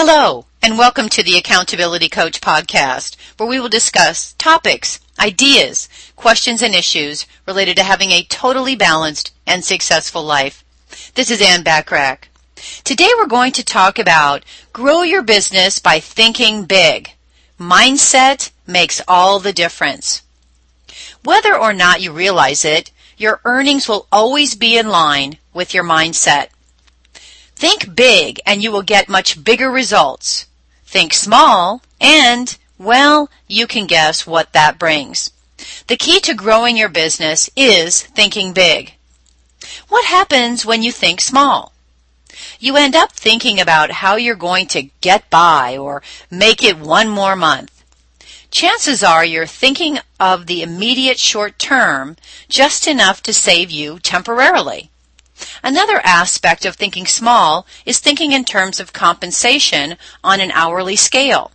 Hello, and welcome to the Accountability Coach podcast, where we will discuss topics, ideas, questions, and issues related to having a totally balanced and successful life. This is Ann Bachrach. Today we're going to talk about grow your business by thinking big. Mindset makes all the difference. Whether or not you realize it, your earnings will always be in line with your mindset. Think big and you will get much bigger results. Think small and, well, you can guess what that brings. The key to growing your business is thinking big. What happens when you think small? You end up thinking about how you're going to get by or make it one more month. Chances are you're thinking of the immediate short term just enough to save you temporarily. Another aspect of thinking small is thinking in terms of compensation on an hourly scale.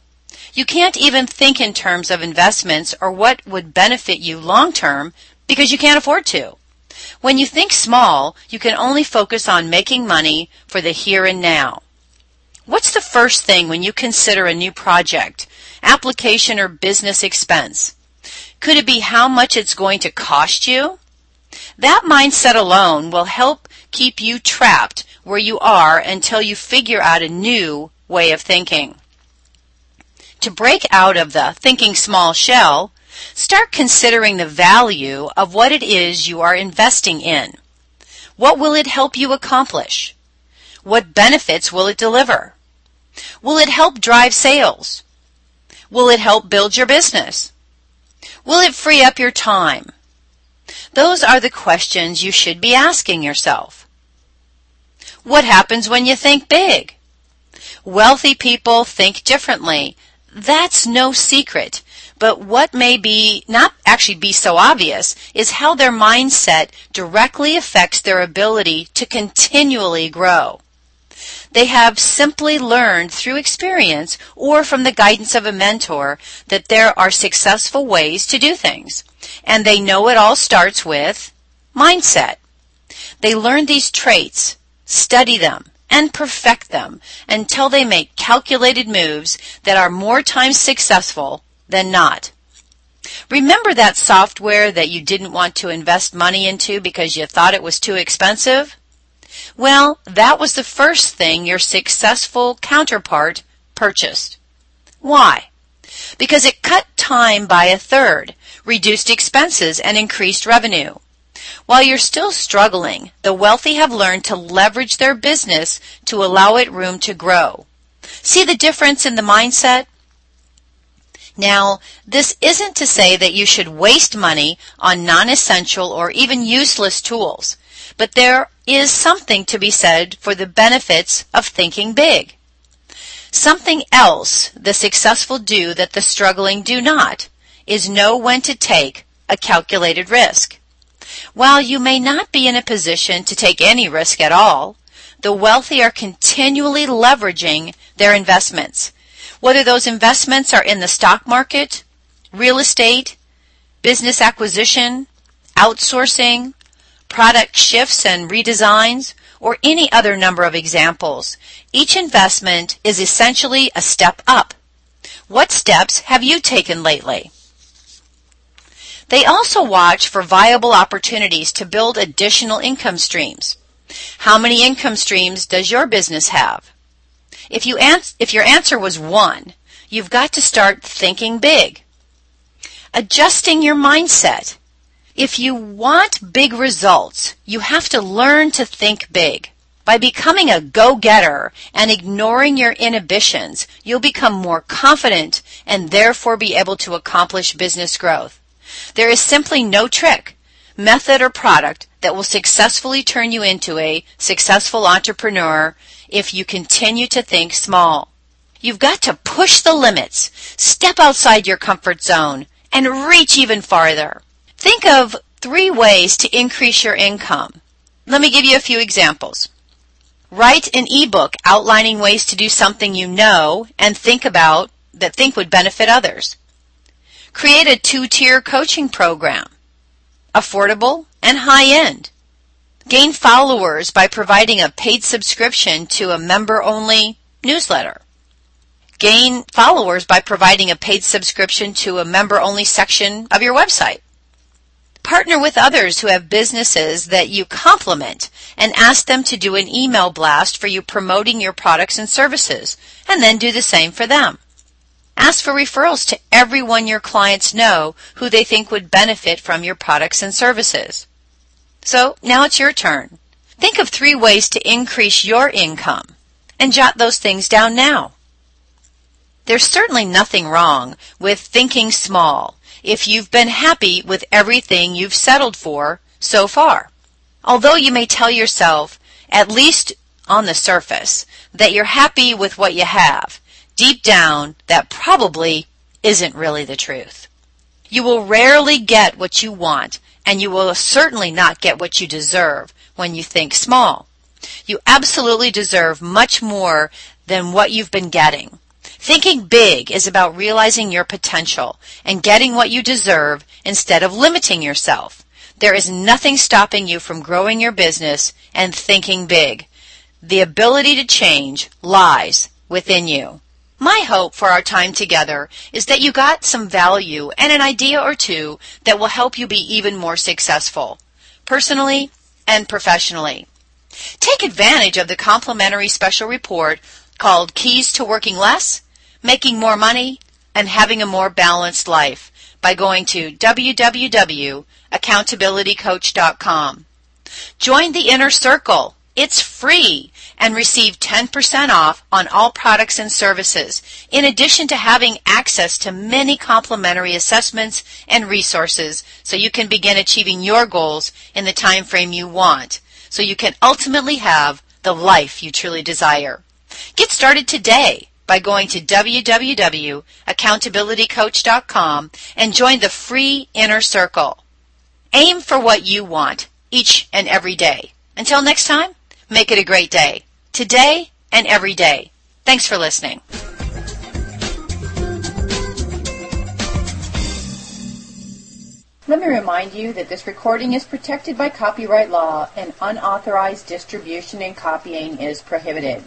You can't even think in terms of investments or what would benefit you long term because you can't afford to. When you think small, you can only focus on making money for the here and now. What's the first thing when you consider a new project, application, or business expense? Could it be how much it's going to cost you? That mindset alone will help keep you trapped where you are until you figure out a new way of thinking. To break out of the thinking small shell, start considering the value of what it is you are investing in. What will it help you accomplish? What benefits will it deliver? Will it help drive sales? Will it help build your business? Will it free up your time? Those are the questions you should be asking yourself. What happens when you think big? Wealthy people think differently. That's no secret. But what may be not actually be so obvious is how their mindset directly affects their ability to continually grow. They have simply learned through experience or from the guidance of a mentor that there are successful ways to do things. And they know it all starts with mindset. They learn these traits, study them, and perfect them until they make calculated moves that are more times successful than not. Remember that software that you didn't want to invest money into because you thought it was too expensive? Well, that was the first thing your successful counterpart purchased. Why? Because it cut time by a third, reduced expenses, and increased revenue. While you're still struggling, the wealthy have learned to leverage their business to allow it room to grow. See the difference in the mindset? Now, this isn't to say that you should waste money on non-essential or even useless tools, but there is something to be said for the benefits of thinking big. Something else the successful do that the struggling do not is know when to take a calculated risk. While you may not be in a position to take any risk at all, the wealthy are continually leveraging their investments. Whether those investments are in the stock market, real estate, business acquisition, outsourcing, product shifts and redesigns, or any other number of examples. Each investment is essentially a step up. What steps have you taken lately? They also watch for viable opportunities to build additional income streams. How many income streams does your business have? If, you ans- if your answer was one, you've got to start thinking big. Adjusting your mindset. If you want big results, you have to learn to think big. By becoming a go-getter and ignoring your inhibitions, you'll become more confident and therefore be able to accomplish business growth. There is simply no trick, method, or product that will successfully turn you into a successful entrepreneur if you continue to think small. You've got to push the limits, step outside your comfort zone, and reach even farther. Think of three ways to increase your income. Let me give you a few examples. Write an ebook outlining ways to do something you know and think about that think would benefit others. Create a two-tier coaching program. Affordable and high-end. Gain followers by providing a paid subscription to a member-only newsletter. gain followers by providing a paid subscription to a member only section of your website. Partner with others who have businesses that you complement and ask them to do an email blast for you promoting your products and services, and then do the same for them. Ask for referrals to everyone your clients know who they think would benefit from your products and services. So now it's your turn. Think of three ways to increase your income and jot those things down now. There's certainly nothing wrong with thinking small if you've been happy with everything you've settled for so far. Although you may tell yourself, at least on the surface, that you're happy with what you have, deep down, that probably isn't really the truth. You will rarely get what you want, and you will certainly not get what you deserve when you think small. You absolutely deserve much more than what you've been getting. Thinking big is about realizing your potential and getting what you deserve instead of limiting yourself. There is nothing stopping you from growing your business and thinking big. The ability to change lies within you. My hope for our time together is that you got some value and an idea or two that will help you be even more successful, personally and professionally. Take advantage of the complimentary special report called Keys to Working Less, Making More Money, and Having a More Balanced Life by going to www.accountabilitycoach.com. Join the inner circle. It's free and receive 10% off on all products and services, in addition to having access to many complimentary assessments and resources so you can begin achieving your goals in the time frame you want, so you can ultimately have the life you truly desire. Get started today by going to www.accountabilitycoach.com and join the free inner circle. Aim for what you want each and every day. Until next time, Make it a great day, today and every day. Thanks for listening. Let me remind you that this recording is protected by copyright law and unauthorized distribution and copying is prohibited.